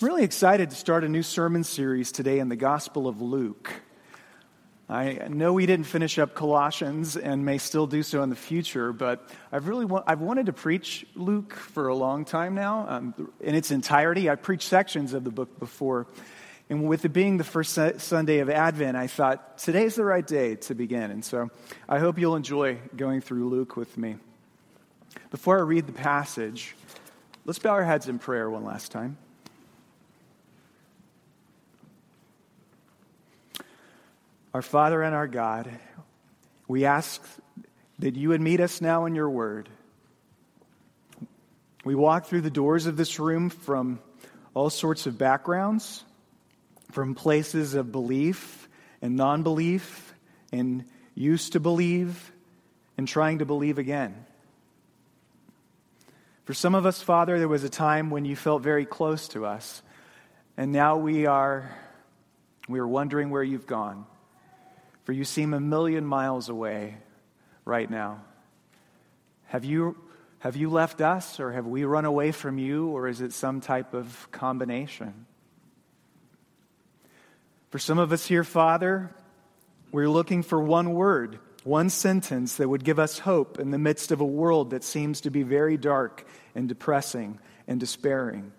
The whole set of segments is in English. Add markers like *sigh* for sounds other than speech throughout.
I'm really excited to start a new sermon series today in the Gospel of Luke. I know we didn't finish up Colossians and may still do so in the future, but I've really wa- I've wanted to preach Luke for a long time now um, in its entirety. I've preached sections of the book before, and with it being the first Sunday of Advent, I thought today's the right day to begin. And so I hope you'll enjoy going through Luke with me. Before I read the passage, let's bow our heads in prayer one last time. Our Father and our God, we ask that you would meet us now in your word. We walk through the doors of this room from all sorts of backgrounds, from places of belief and non belief, and used to believe and trying to believe again. For some of us, Father, there was a time when you felt very close to us, and now we are, we are wondering where you've gone for you seem a million miles away right now. Have you, have you left us, or have we run away from you, or is it some type of combination? For some of us here, Father, we're looking for one word, one sentence that would give us hope in the midst of a world that seems to be very dark and depressing and despairing.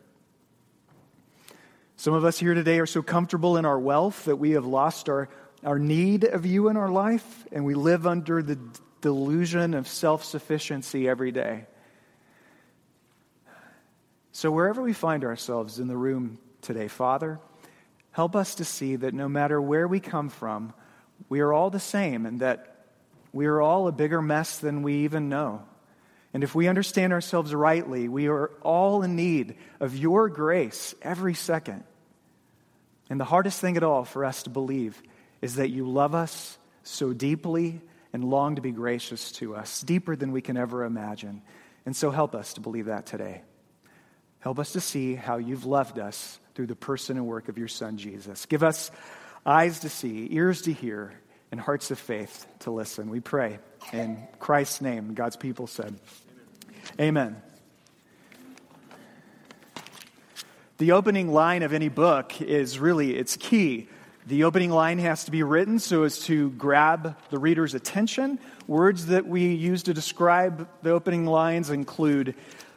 Some of us here today are so comfortable in our wealth that we have lost our our need of you in our life, and we live under the delusion of self sufficiency every day. So, wherever we find ourselves in the room today, Father, help us to see that no matter where we come from, we are all the same and that we are all a bigger mess than we even know. And if we understand ourselves rightly, we are all in need of your grace every second. And the hardest thing at all for us to believe is that you love us so deeply and long to be gracious to us, deeper than we can ever imagine. And so help us to believe that today. Help us to see how you've loved us through the person and work of your Son, Jesus. Give us eyes to see, ears to hear, and hearts of faith to listen. We pray in Christ's name. God's people said, Amen. Amen. The opening line of any book is really its key the opening line has to be written so as to grab the reader's attention. Words that we use to describe the opening lines include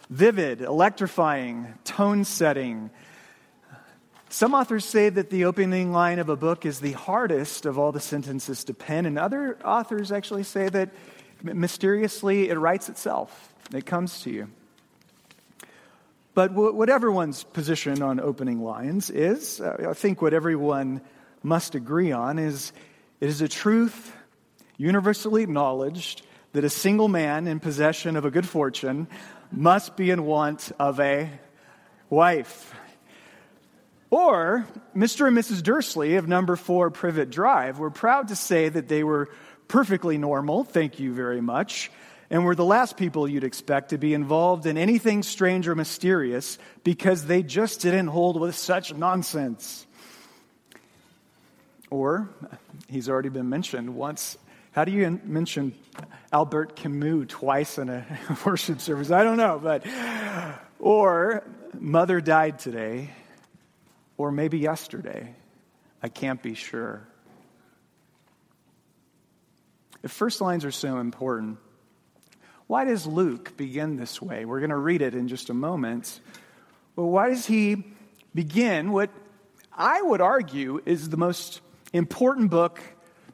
vivid, electrifying, tone setting. Some authors say that the opening line of a book is the hardest of all the sentences to pen, and other authors actually say that mysteriously it writes itself, it comes to you. But what everyone's position on opening lines is, uh, I think what everyone must agree on is it is a truth universally acknowledged that a single man in possession of a good fortune must be in want of a wife. Or Mr. and Mrs. Dursley of number four Privet Drive were proud to say that they were perfectly normal, thank you very much, and were the last people you'd expect to be involved in anything strange or mysterious because they just didn't hold with such nonsense. Or, he's already been mentioned once. How do you mention Albert Camus twice in a *laughs* worship service? I don't know, but. Or, mother died today, or maybe yesterday. I can't be sure. The first lines are so important. Why does Luke begin this way? We're going to read it in just a moment. Well, why does he begin what I would argue is the most important book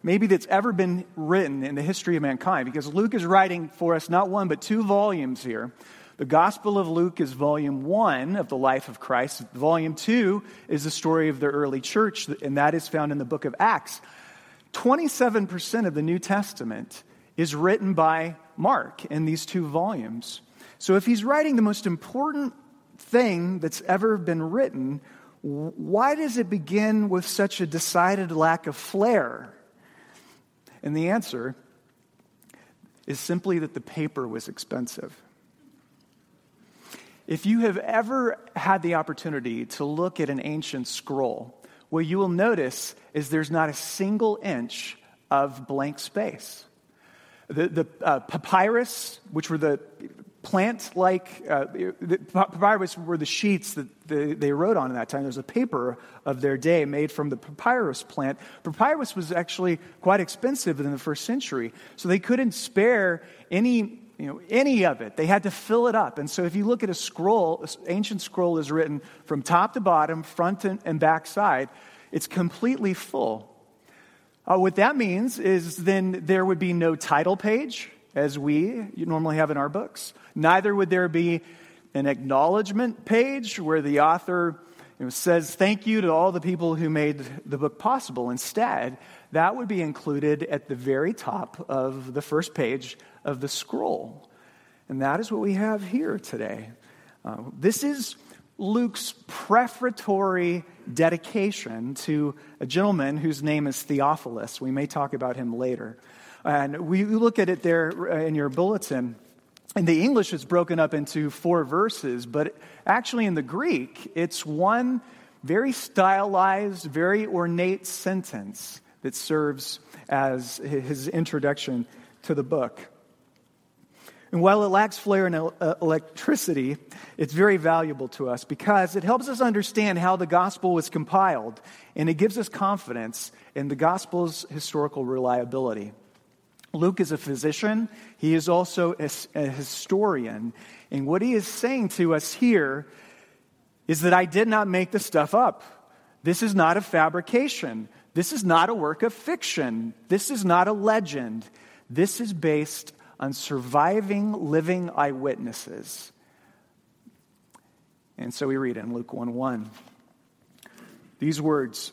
maybe that's ever been written in the history of mankind because Luke is writing for us not one but two volumes here. The Gospel of Luke is volume one of the life of Christ. Volume two is the story of the early church, and that is found in the book of Acts. 27% of the New Testament is written by Mark in these two volumes. So if he's writing the most important thing that's ever been written, why does it begin with such a decided lack of flair? And the answer is simply that the paper was expensive. If you have ever had the opportunity to look at an ancient scroll, what you will notice is there's not a single inch of blank space. The, the uh, papyrus, which were the plant like uh, papyrus were the sheets that they, wrote on in that time. There's a paper of their day made from the papyrus plant. Papyrus was actually quite expensive in the first century, so they couldn't spare any. You know, any of it. They had to fill it up. And so if you look at a scroll, ancient scroll is written from top to bottom, front and back side, it's completely full. Uh, what that means is then there would be no title page, as we normally have in our books. Neither would there be an acknowledgement page where the author says thank you to all the people who made the book possible. Instead, that would be included at the very top of the first page of the scroll. And that is what we have here today. Uh, this is Luke's prefatory dedication to a gentleman whose name is Theophilus. We may talk about him later. And we look at it there uh, in your bulletin. And the English, is broken up into four verses, but actually in the Greek, it's one very stylized, very ornate sentence that serves as his introduction to the book. And while it lacks flair and uh, electricity, it's very valuable to us because it helps us understand how the gospel was compiled and it gives us confidence in the gospel's historical reliability. Luke is a physician, he is also a, a, historian. And what he is saying to us here is that I did not make the stuff up. This is not a fabrication. This is not a work of fiction. This is not a legend. This is based on surviving, living eyewitnesses. And so we read in Luke 1 1 these words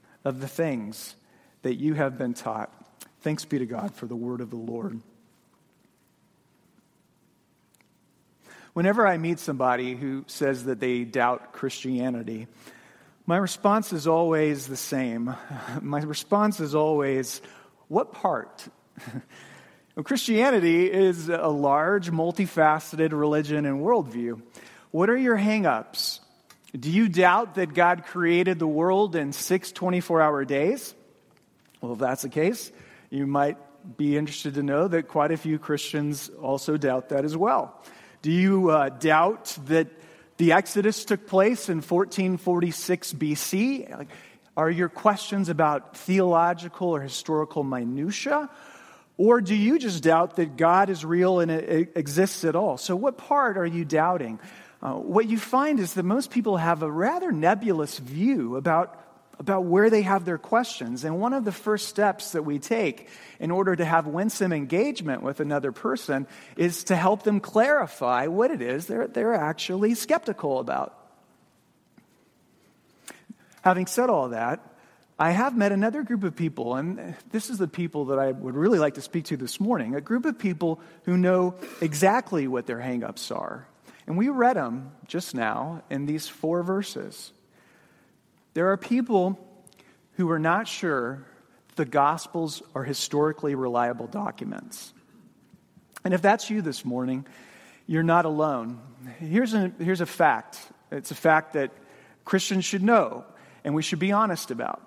of the things that you have been taught. Thanks be to God for the word of the Lord. Whenever I meet somebody who says that they doubt Christianity, my response is always the same. *laughs* My response is always, What part? *laughs* well, Christianity is a large, multifaceted religion and worldview. What are your hang ups? Do you doubt that God created the world in six 24 hour days? Well, if that's the case, you might be interested to know that quite a few Christians also doubt that as well. Do you uh, doubt that the Exodus took place in 1446 BC? Are your questions about theological or historical minutia? Or do you just doubt that God is real and exists at all? So, what part are you doubting? Uh, what you find is that most people have a rather nebulous view about, about where they have their questions. And one of the first steps that we take in order to have winsome engagement with another person is to help them clarify what it is they're, they're actually skeptical about. Having said all that, I have met another group of people, and this is the people that I would really like to speak to this morning a group of people who know exactly what their hangups are. And we read them just now in these four verses. There are people who are not sure the Gospels are historically reliable documents. And if that's you this morning, you're not alone. Here's a, here's a fact it's a fact that Christians should know and we should be honest about.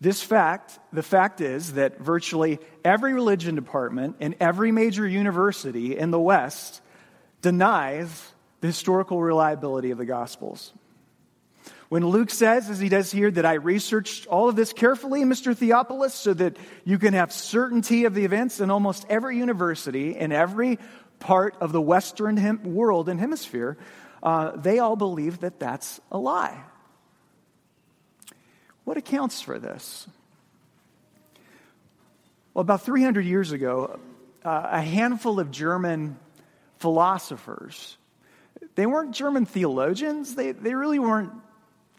This fact, the fact is that virtually every religion department in every major university in the West denies the historical reliability of the Gospels. When Luke says, as he does here, that I researched all of this carefully, Mr. Theophilus, so that you can have certainty of the events in almost every university in every part of the Western hem- world and hemisphere, uh, they all believe that that's a lie. What accounts for this? Well, about 300 years ago, uh, a handful of German philosophers. They weren't German theologians. They, they really weren't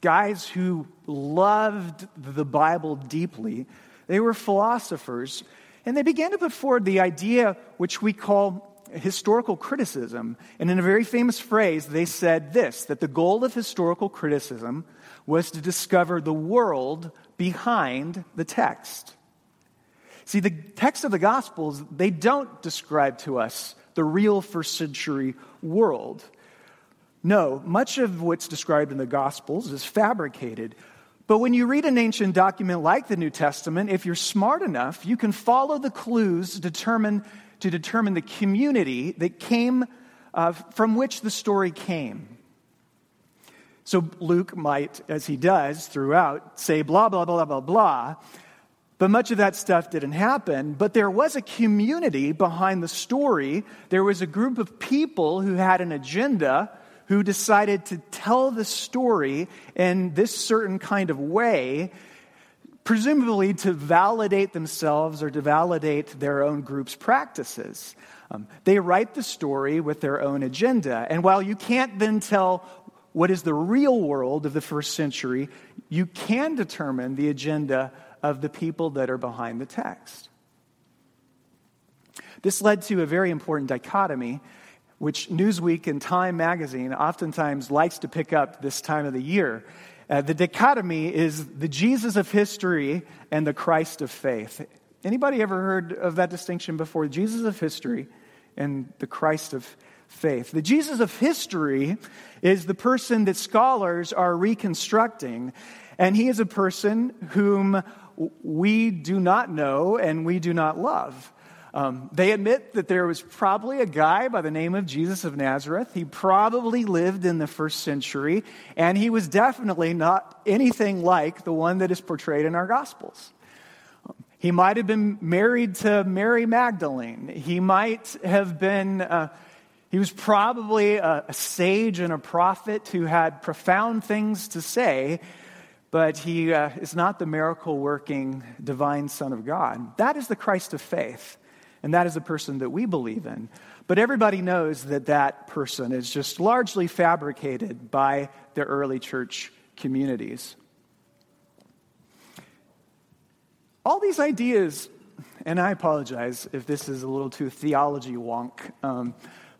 guys who loved the Bible deeply. They were philosophers. And they began to put forward the idea which we call historical criticism. And in a very famous phrase, they said this that the goal of historical criticism was to discover the world behind the text. See, the text of the Gospels, they don't describe to us the real first century world. No, much of what's described in the Gospels is fabricated. But when you read an ancient document like the New Testament, if you're smart enough, you can follow the clues to determine, to determine the community that came, uh, from which the story came. So Luke might, as he does throughout, say blah, blah, blah, blah, blah. But much of that stuff didn't happen. But there was a community behind the story. There was a group of people who had an agenda who decided to tell the story in this certain kind of way, presumably to validate themselves or to validate their own group's practices. Um, they write the story with their own agenda. And while you can't then tell what is the real world of the first century, you can determine the agenda of the people that are behind the text. This led to a very important dichotomy which Newsweek and Time magazine oftentimes likes to pick up this time of the year. Uh, the dichotomy is the Jesus of history and the Christ of faith. Anybody ever heard of that distinction before? Jesus of history and the Christ of faith. The Jesus of history is the person that scholars are reconstructing, and he is a person whom we do not know and we do not love. Um, they admit that there was probably a guy by the name of Jesus of Nazareth. He probably lived in the first century, and he was definitely not anything like the one that is portrayed in our Gospels. He might have been married to Mary Magdalene. He might have been, uh, he was probably a, a sage and a prophet who had profound things to say, but he uh, is not the miracle working divine Son of God. That is the Christ of faith. And that is a person that we believe in. But everybody knows that that person is just largely fabricated by the early church communities. All these ideas, and I apologize if this is a little too theology wonk, um,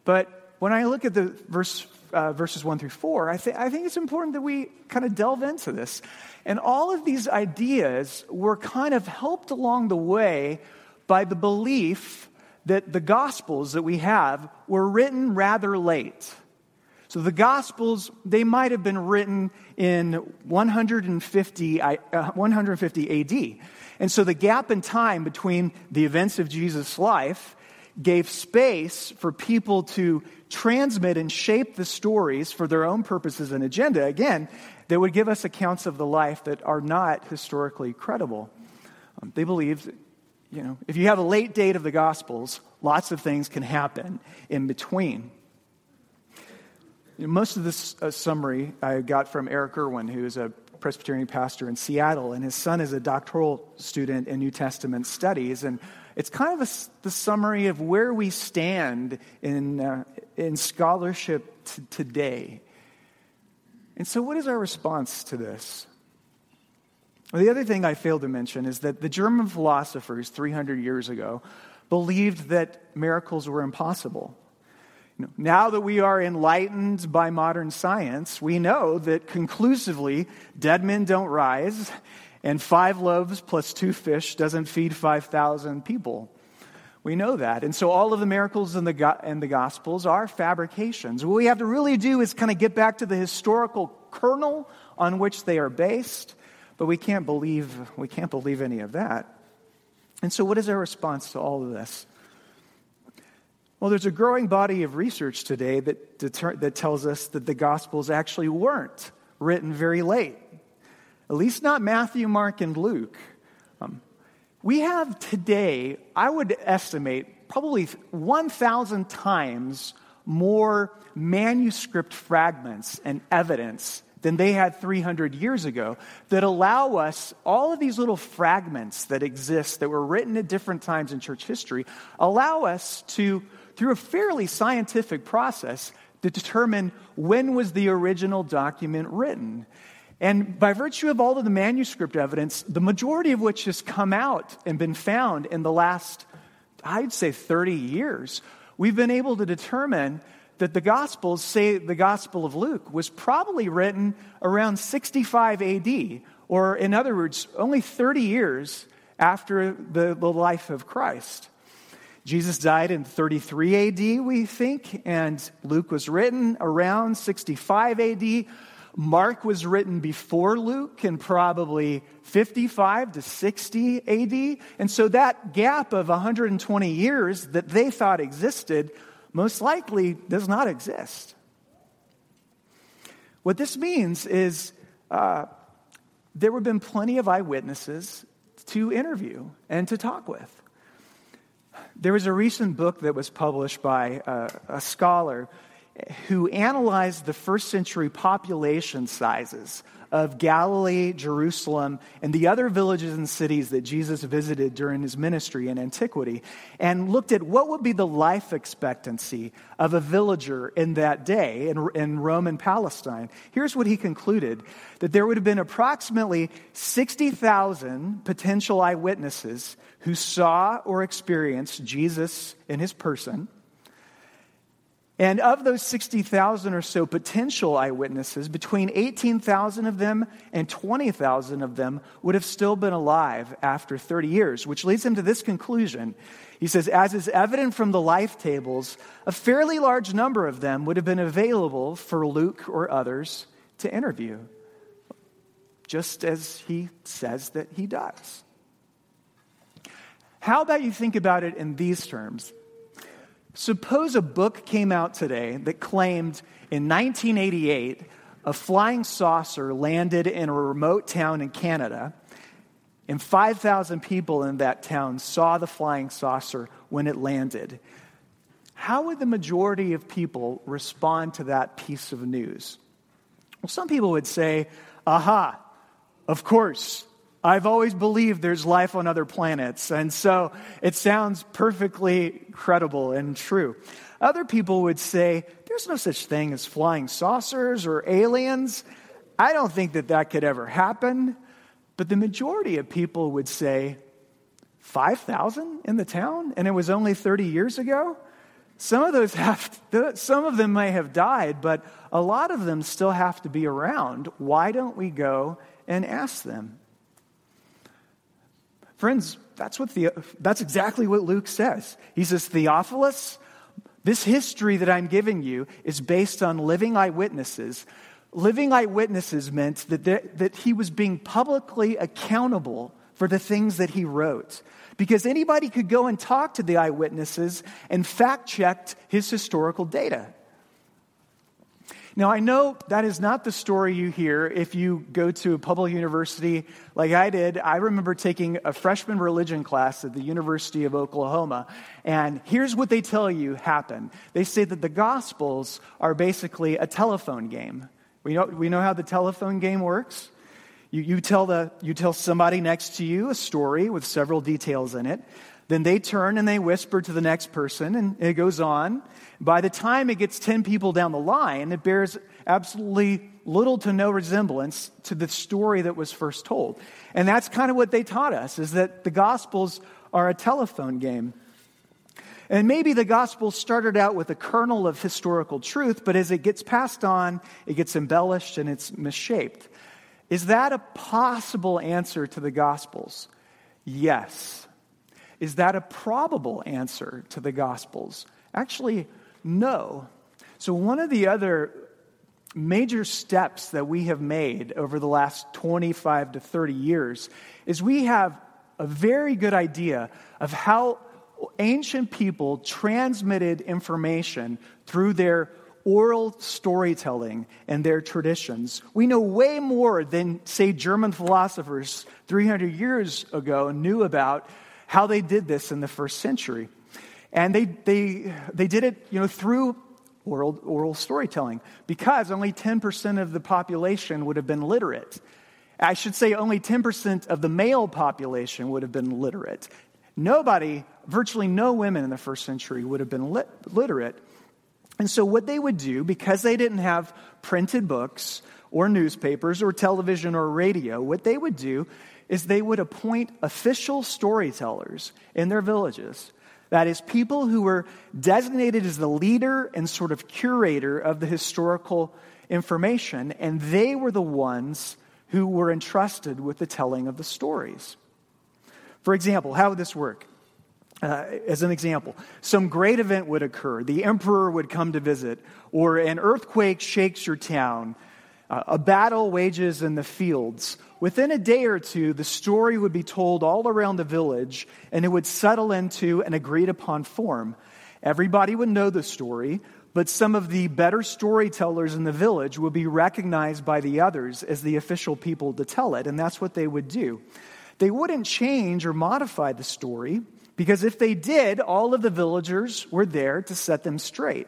but when I look at the verse, uh, verses 1 through 4, I, th- I think it's important that we kind of delve into this. And all of these ideas were kind of helped along the way by the belief that the Gospels that we have were written rather late. So the Gospels, they might have been written in 150, uh, 150 AD. And so the gap in time between the events of Jesus' life gave space for people to transmit and shape the stories for their own purposes and agenda. Again, that would give us accounts of the life that are not historically credible. Um, they believed you know, if you have a late date of the Gospels, lots of things can happen in between. You know, most of this uh, summary I got from Eric Irwin, who is a Presbyterian pastor in Seattle, and his son is a doctoral student in New Testament studies. And it's kind of a, the summary of where we stand in, uh, in scholarship t- today. And so, what is our response to this? The other thing I failed to mention is that the German philosophers 300 years ago believed that miracles were impossible. Now that we are enlightened by modern science, we know that conclusively dead men don't rise, and five loaves plus two fish doesn't feed 5,000 people. We know that. And so all of the miracles in the, in the Gospels are fabrications. What we have to really do is kind of get back to the historical kernel on which they are based but we can't believe, we can't believe any of that. And so, what is our response to all of this? Well, there's a growing body of research today that, deter- that tells us that the Gospels actually weren't written very late, at least not Matthew, Mark, and Luke. Um, we have today, I would estimate, probably 1,000 times more manuscript fragments and evidence than they had 300 years ago that allow us, all of these little fragments that exist that were written at different times in church history, allow us to, through a fairly scientific process, to determine when was the original document written. And by virtue of all of the manuscript evidence, the majority of which has come out and been found in the last, I'd say, 30 years, we've been able to determine that the Gospels say the Gospel of Luke was probably written around 65 AD, or in other words, only 30 years after the, the life of Christ. Jesus died in 33 AD, we think, and Luke was written around 65 AD. Mark was written before Luke in probably 55 to 60 AD. And so that gap of 120 years that they thought existed most likely does not exist. What this means is uh, there have been plenty of eyewitnesses to interview and to talk with. There was a recent book that was published by a, a scholar who analyzed the first century population sizes of Galilee, Jerusalem, and the other villages and cities that Jesus visited during his ministry in antiquity, and looked at what would be the life expectancy of a villager in that day in, in Rome and Palestine. Here's what he concluded that there would have been approximately 60,000 potential eyewitnesses who saw or experienced Jesus in his person. And of those 60,000 or so potential eyewitnesses, between 18,000 of them and 20,000 of them would have still been alive after 30 years, which leads him to this conclusion. He says, as is evident from the life tables, a fairly large number of them would have been available for Luke or others to interview, just as he says that he does. How about you think about it in these terms? Suppose a book came out today that claimed in 1988 a flying saucer landed in a remote town in Canada, and 5,000 people in that town saw the flying saucer when it landed. How would the majority of people respond to that piece of news? Well, some people would say, aha, of course, I've always believed there's life on other planets, and so it sounds perfectly credible and true. Other people would say, there's no such thing as flying saucers or aliens. I don't think that that could ever happen. But the majority of people would say, 5,000 in the town, and it was only 30 years ago? Some of those have, *laughs* some of them may have died, but a lot of them still have to be around. Why don't we go and ask them? Friends, that's, what the, that's exactly what Luke says. He says, Theophilus, this history that I'm giving you is based on living eyewitnesses. Living eyewitnesses meant that, there, that he was being publicly accountable for the things that he wrote. Because anybody could go and talk to the eyewitnesses and fact checked his historical data. Now, I know that is not the story you hear if you go to a public university like I did. I remember taking a freshman religion class at the University of Oklahoma, and here's what they tell you happened. They say that the Gospels are basically a telephone game. We know, we know how the telephone game works. You, you, tell the, you tell somebody next to you a story with several details in it. Then they turn and they whisper to the next person, and it goes on. By the time it gets 10 people down the line, it bears absolutely little to no resemblance to the story that was first told. And that's kind of what they taught us, is that the Gospels are a telephone game. And maybe the gospel started out with a kernel of historical truth, but as it gets passed on, it gets embellished and it's misshaped. Is that a possible answer to the gospels? Yes. Is that a probable answer to the gospels? Actually, no. So, one of the other major steps that we have made over the last 25 to 30 years is we have a very good idea of how ancient people transmitted information through their oral storytelling and their traditions. We know way more than, say, German philosophers 300 years ago knew about how they did this in the first century. And they, they, they did it you know, through oral, oral storytelling because only 10% of the population would have been literate. I should say only 10% of the male population would have been literate. Nobody, virtually no women in the first century would have been lit, literate. And so, what they would do, because they didn't have printed books or newspapers or television or radio, what they would do is they would appoint official storytellers in their villages That is, people who were designated as the leader and sort of curator of the historical information, and they were the ones who were entrusted with the telling of the stories. For example, how would this work? Uh, as an example, some great event would occur. The emperor would come to visit, or an earthquake shakes your town, uh, a battle wages in the fields. Within a day or two, the story would be told all around the village, and it would settle into an agreed upon form. Everybody would know the story, but some of the better storytellers in the village would be recognized by the others as the official people to tell it, and that's what they would do. They wouldn't change or modify the story, because if they did, all of the villagers were there to set them straight.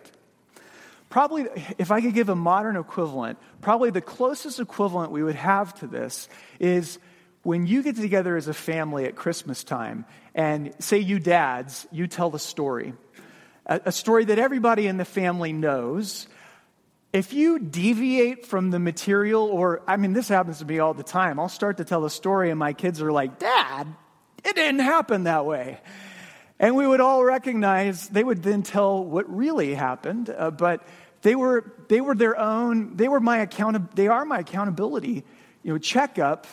Probably, if I could give a modern equivalent, probably the closest equivalent we would have to this is when you get together as a family at Christmas time, and say you dads, you tell the story, a, a story that everybody in the family knows. If you deviate from the material, or I mean, this happens to me all the time, I'll start to tell a story, and my kids are like, Dad, it didn't happen that way. And we would all recognize, they would then tell what really happened, uh, but they were, they were their own, they were my account, they are my accountability, you know, checkup,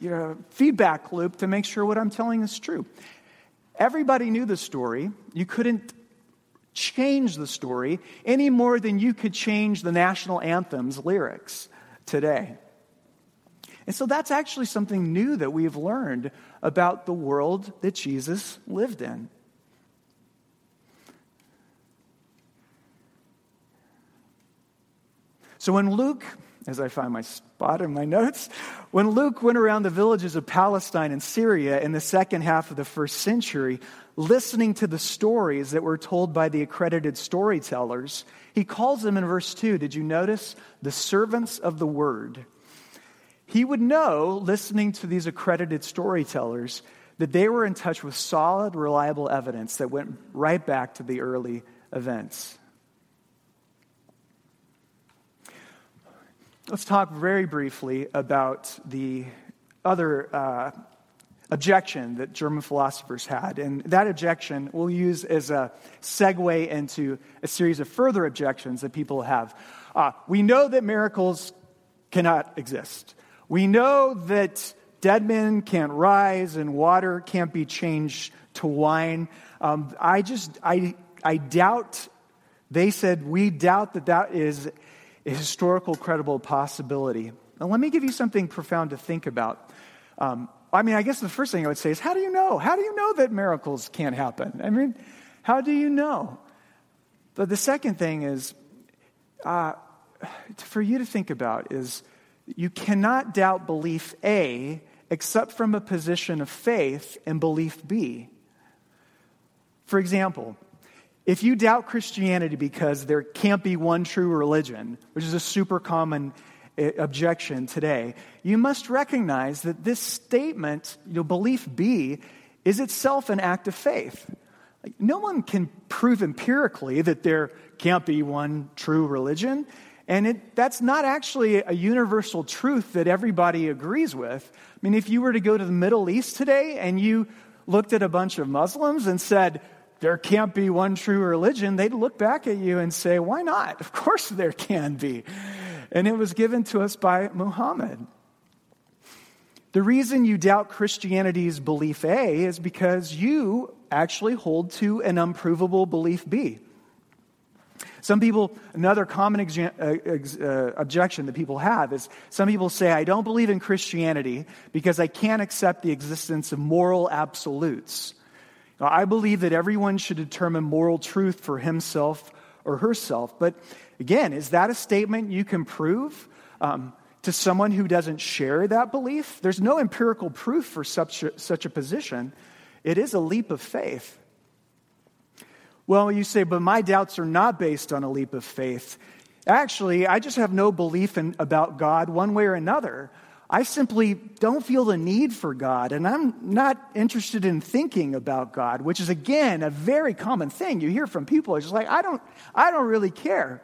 you know, feedback loop to make sure what I'm telling is true. Everybody knew the story. You couldn't change the story any more than you could change the national anthem's lyrics today. And so that's actually something new that we've learned about the world that Jesus lived in. So when Luke, as I find my spot in my *laughs* notes, when Luke went around the villages of Palestine and Syria in the second half of the first century, listening to the stories that were told by the accredited storytellers, he calls them in verse 2. Did you notice? The servants of the word. He would know, listening to these accredited storytellers, that they were in touch with solid, reliable evidence that went right back to the early events. Let's talk very briefly about the other uh, objection that German philosophers had. And that objection we'll use as a segue into a series of further objections that people have. Uh, we know that miracles cannot exist. We know that dead men can't rise and water can't be changed to wine. Um, I just, I, I doubt, they said, we doubt that that is a historical, credible possibility. Now, let me give you something profound to think about. Um, I mean, I guess the first thing I would say is, how do you know? How do you know that miracles can't happen? I mean, how do you know? But the second thing is, uh, for you to think about is, you cannot doubt belief A except from a position of faith in belief B. For example, if you doubt Christianity because there can't be one true religion, which is a super common eh, objection today, you must recognize that this statement, you know, belief B, is itself an act of faith. No one can prove empirically that there can't be one true religion. And it, that's not actually a universal truth that everybody agrees with. I mean, if you were to go to the Middle East today and you looked at a bunch of Muslims and said, there can't be one true religion, they'd look back at you and say, why not? Of course there can be. And it was given to us by Muhammad. The reason you doubt Christianity's belief A is because you actually hold to an unprovable belief B. Some people, another common uh, uh, objection that people have is some people say, I don't believe in Christianity because I can't accept the existence of moral absolutes. I believe that everyone should determine moral truth for himself or herself. But again, is that a statement you can prove um, to someone who doesn't share that belief? There's no empirical proof for such a, such a position. It is a leap of faith. Well, you say, but my doubts are not based on a leap of faith. Actually, I just have no belief in, about God one way or another. I simply don't feel the need for God, and I'm not interested in thinking about God, which is again a very common thing you hear from people. It's just like I don't, I don't really care.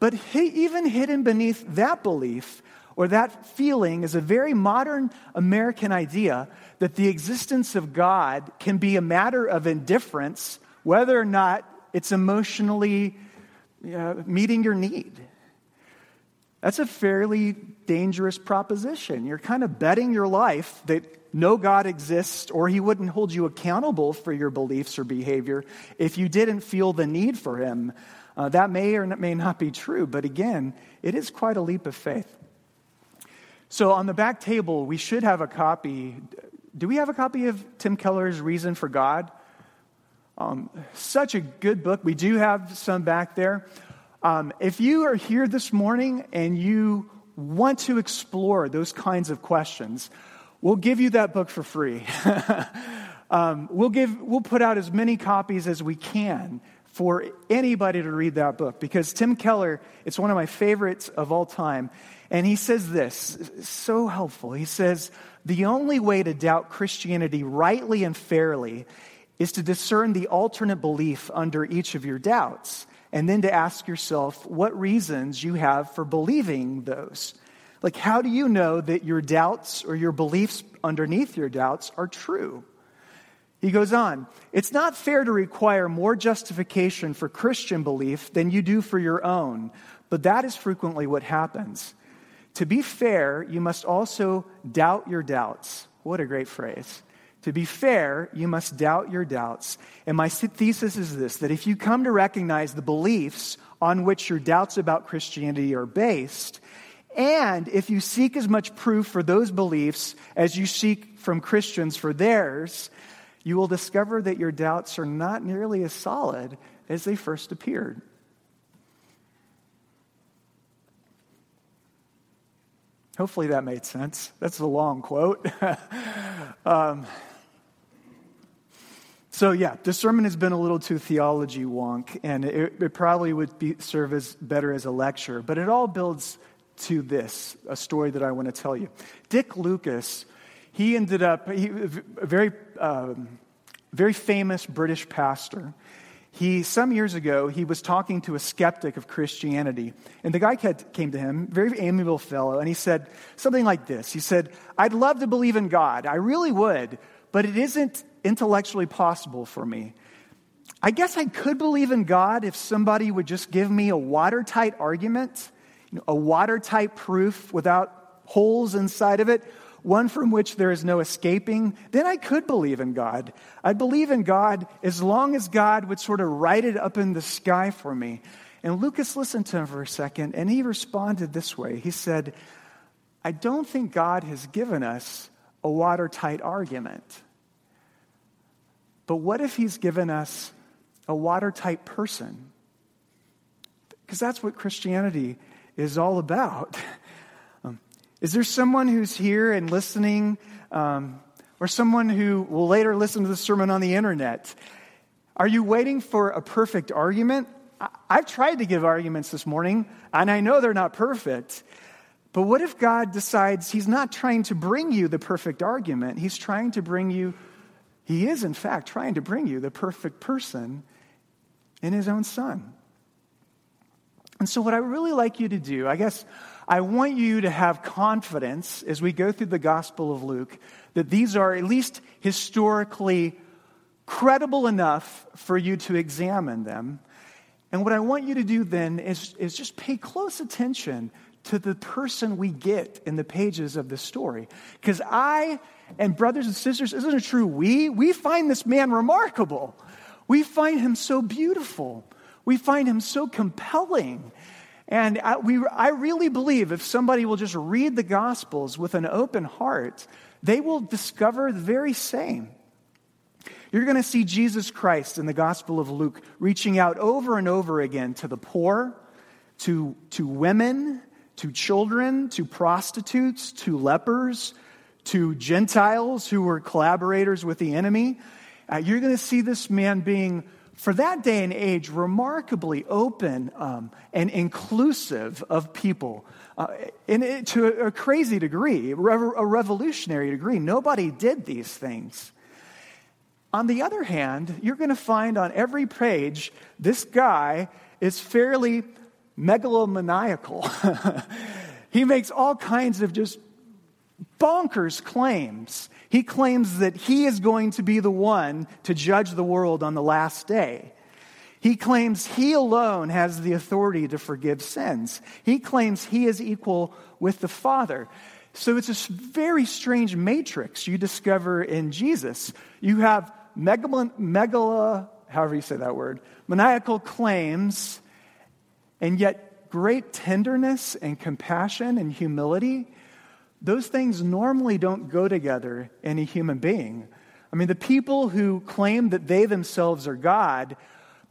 But even hidden beneath that belief or that feeling is a very modern American idea that the existence of God can be a matter of indifference whether or not it's emotionally uh, meeting your need. That's a fairly dangerous proposition. You're kind of betting your life that no God exists or he wouldn't hold you accountable for your beliefs or behavior if you didn't feel the need for him. Uh, that may or may not be true, but again, it is quite a leap of faith. So on the back table, we should have a copy. Do we have a copy of Tim Keller's Reason for God? Um, such a good book. We do have some back there. Um, if you are here this morning and you want to explore those kinds of questions, we'll give you that book for free. *laughs* um, we'll, give, we'll put out as many copies as we can for anybody to read that book because Tim Keller, it's one of my favorites of all time. And he says this, so helpful. He says, The only way to doubt Christianity rightly and fairly is to discern the alternate belief under each of your doubts, and then to ask yourself what reasons you have for believing those. Like, how do you know that your doubts or your beliefs underneath your doubts are true? He goes on, it's not fair to require more justification for Christian belief than you do for your own, but that is frequently what happens. To be fair, you must also doubt your doubts. What a great phrase. To be fair, you must doubt your doubts. And my thesis is this that if you come to recognize the beliefs on which your doubts about Christianity are based, and if you seek as much proof for those beliefs as you seek from Christians for theirs, you will discover that your doubts are not nearly as solid as they first appeared. Hopefully that made sense. That's a long quote. *laughs* um, so, yeah, this sermon has been a little too theology wonk, and it, it probably would be, serve as better as a lecture, but it all builds to this a story that I want to tell you. Dick Lucas he ended up, he, a very, um, very famous British pastor. He, some years ago, he was talking to a skeptic of Christianity. And the guy came to him, very amiable fellow, and he said something like this. He said, I'd love to believe in God. I really would, but it isn't intellectually possible for me. I guess I could believe in God if somebody would just give me a watertight argument, you know, a watertight proof without holes inside of it, one from which there is no escaping, then I could believe in God. I'd believe in God as long as God would sort of write it up in the sky for me. And Lucas listened to him for a second, and he responded this way He said, I don't think God has given us a watertight argument. But what if He's given us a watertight person? Because that's what Christianity is all about. *laughs* Is there someone who's here and listening, um, or someone who will later listen to the sermon on the internet? Are you waiting for a perfect argument? I've tried to give arguments this morning, and I know they're not perfect. But what if God decides He's not trying to bring you the perfect argument? He's trying to bring you, He is, in fact, trying to bring you the perfect person in His own Son. And so, what I really like you to do, I guess I want you to have confidence as we go through the Gospel of Luke that these are at least historically credible enough for you to examine them. And what I want you to do then is, is just pay close attention to the person we get in the pages of the story. Because I and brothers and sisters, isn't it true? We, we find this man remarkable. We find him so beautiful. We find him so compelling. And I, we, I really believe if somebody will just read the Gospels with an open heart, they will discover the very same. You're going to see Jesus Christ in the Gospel of Luke reaching out over and over again to the poor, to, to women, to children, to prostitutes, to lepers, to Gentiles who were collaborators with the enemy. Uh, you're going to see this man being for that day and age, remarkably open um, and inclusive of people. Uh, to a, a, crazy degree, a revolutionary degree. Nobody did these things. On the other hand, you're going to find on every page this guy is fairly megalomaniacal. *laughs* he makes all kinds of just bonkers claims. He claims that he is going to be the one to judge the world on the last day. He claims he alone has the authority to forgive sins. He claims he is equal with the Father. So it's a very strange matrix you discover in Jesus. You have megala, megala however you say that word, maniacal claims, and yet great tenderness and compassion and humility. Those things normally don't go together in a human being. I mean, the people who claim that they themselves are God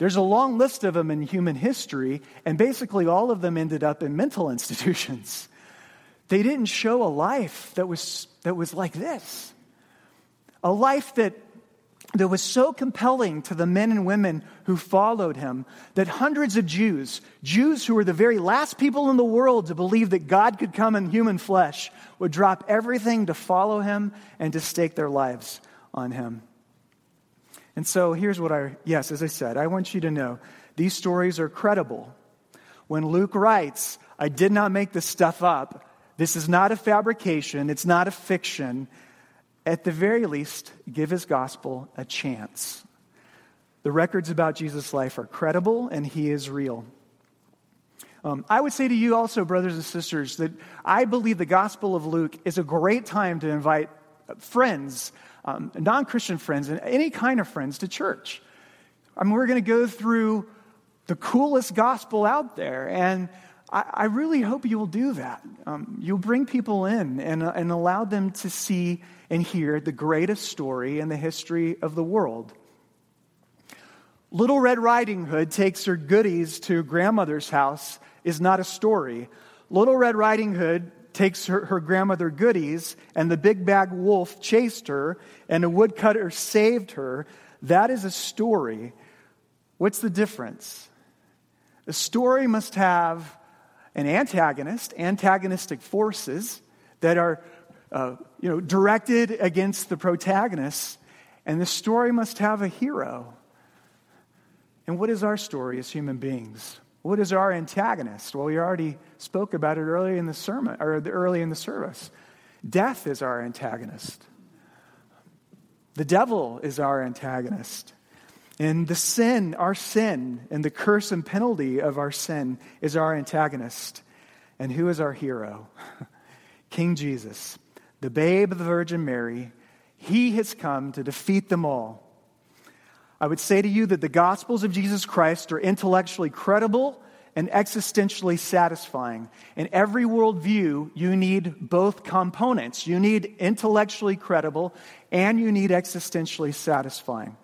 there's a long list of them in human history, and basically all of them ended up in mental *laughs* institutions. They didn't show a life that was, that was like this. A life that, that was so compelling to the men and women who followed him that hundreds of Jews, Jews who were the very last people in the world to believe that God could come in human flesh, would drop everything to follow him and to stake their lives on him. And so here's what I, yes, as I said, I want you to know these stories are credible. When Luke writes, I did not make this stuff up, this is not a fabrication, it's not a fiction. At the very least, give his gospel a chance. The records about Jesus' life are credible and he is real. Um, I would say to you also, brothers and sisters, that I believe the Gospel of Luke is a great time to invite friends um, non Christian friends and any kind of friends to church. I mean, we're going to go through the coolest gospel out there. And I, really hope you will do that. Um, you'll bring people in and, uh, and allow them to see and hear the greatest story in the history of the world. Little Red Riding Hood takes her goodies to grandmother's house is not a story. Little Red Riding Hood takes her, her grandmother goodies, and the big bag wolf chased her, and a woodcutter saved her. That is a story. What's the difference? A story must have an antagonist, antagonistic forces that are uh, you know, directed against the protagonist, and the story must have a hero. And what is our story as human beings? What is our antagonist? Well, we already spoke about it early in the sermon or early in the service. Death is our antagonist. The devil is our antagonist. And the sin, our sin, and the curse and penalty of our sin is our antagonist. And who is our hero? *laughs* King Jesus, the babe of the Virgin Mary. He has come to defeat them all. I would say to you that the Gospels of Jesus Christ are intellectually credible and existentially satisfying. In every worldview, you need both components. You need intellectually credible and you need existentially satisfying.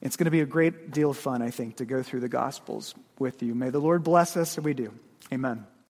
It's going to be a great deal of fun, I think, to go through the Gospels with you. May the Lord bless us, and we do. Amen.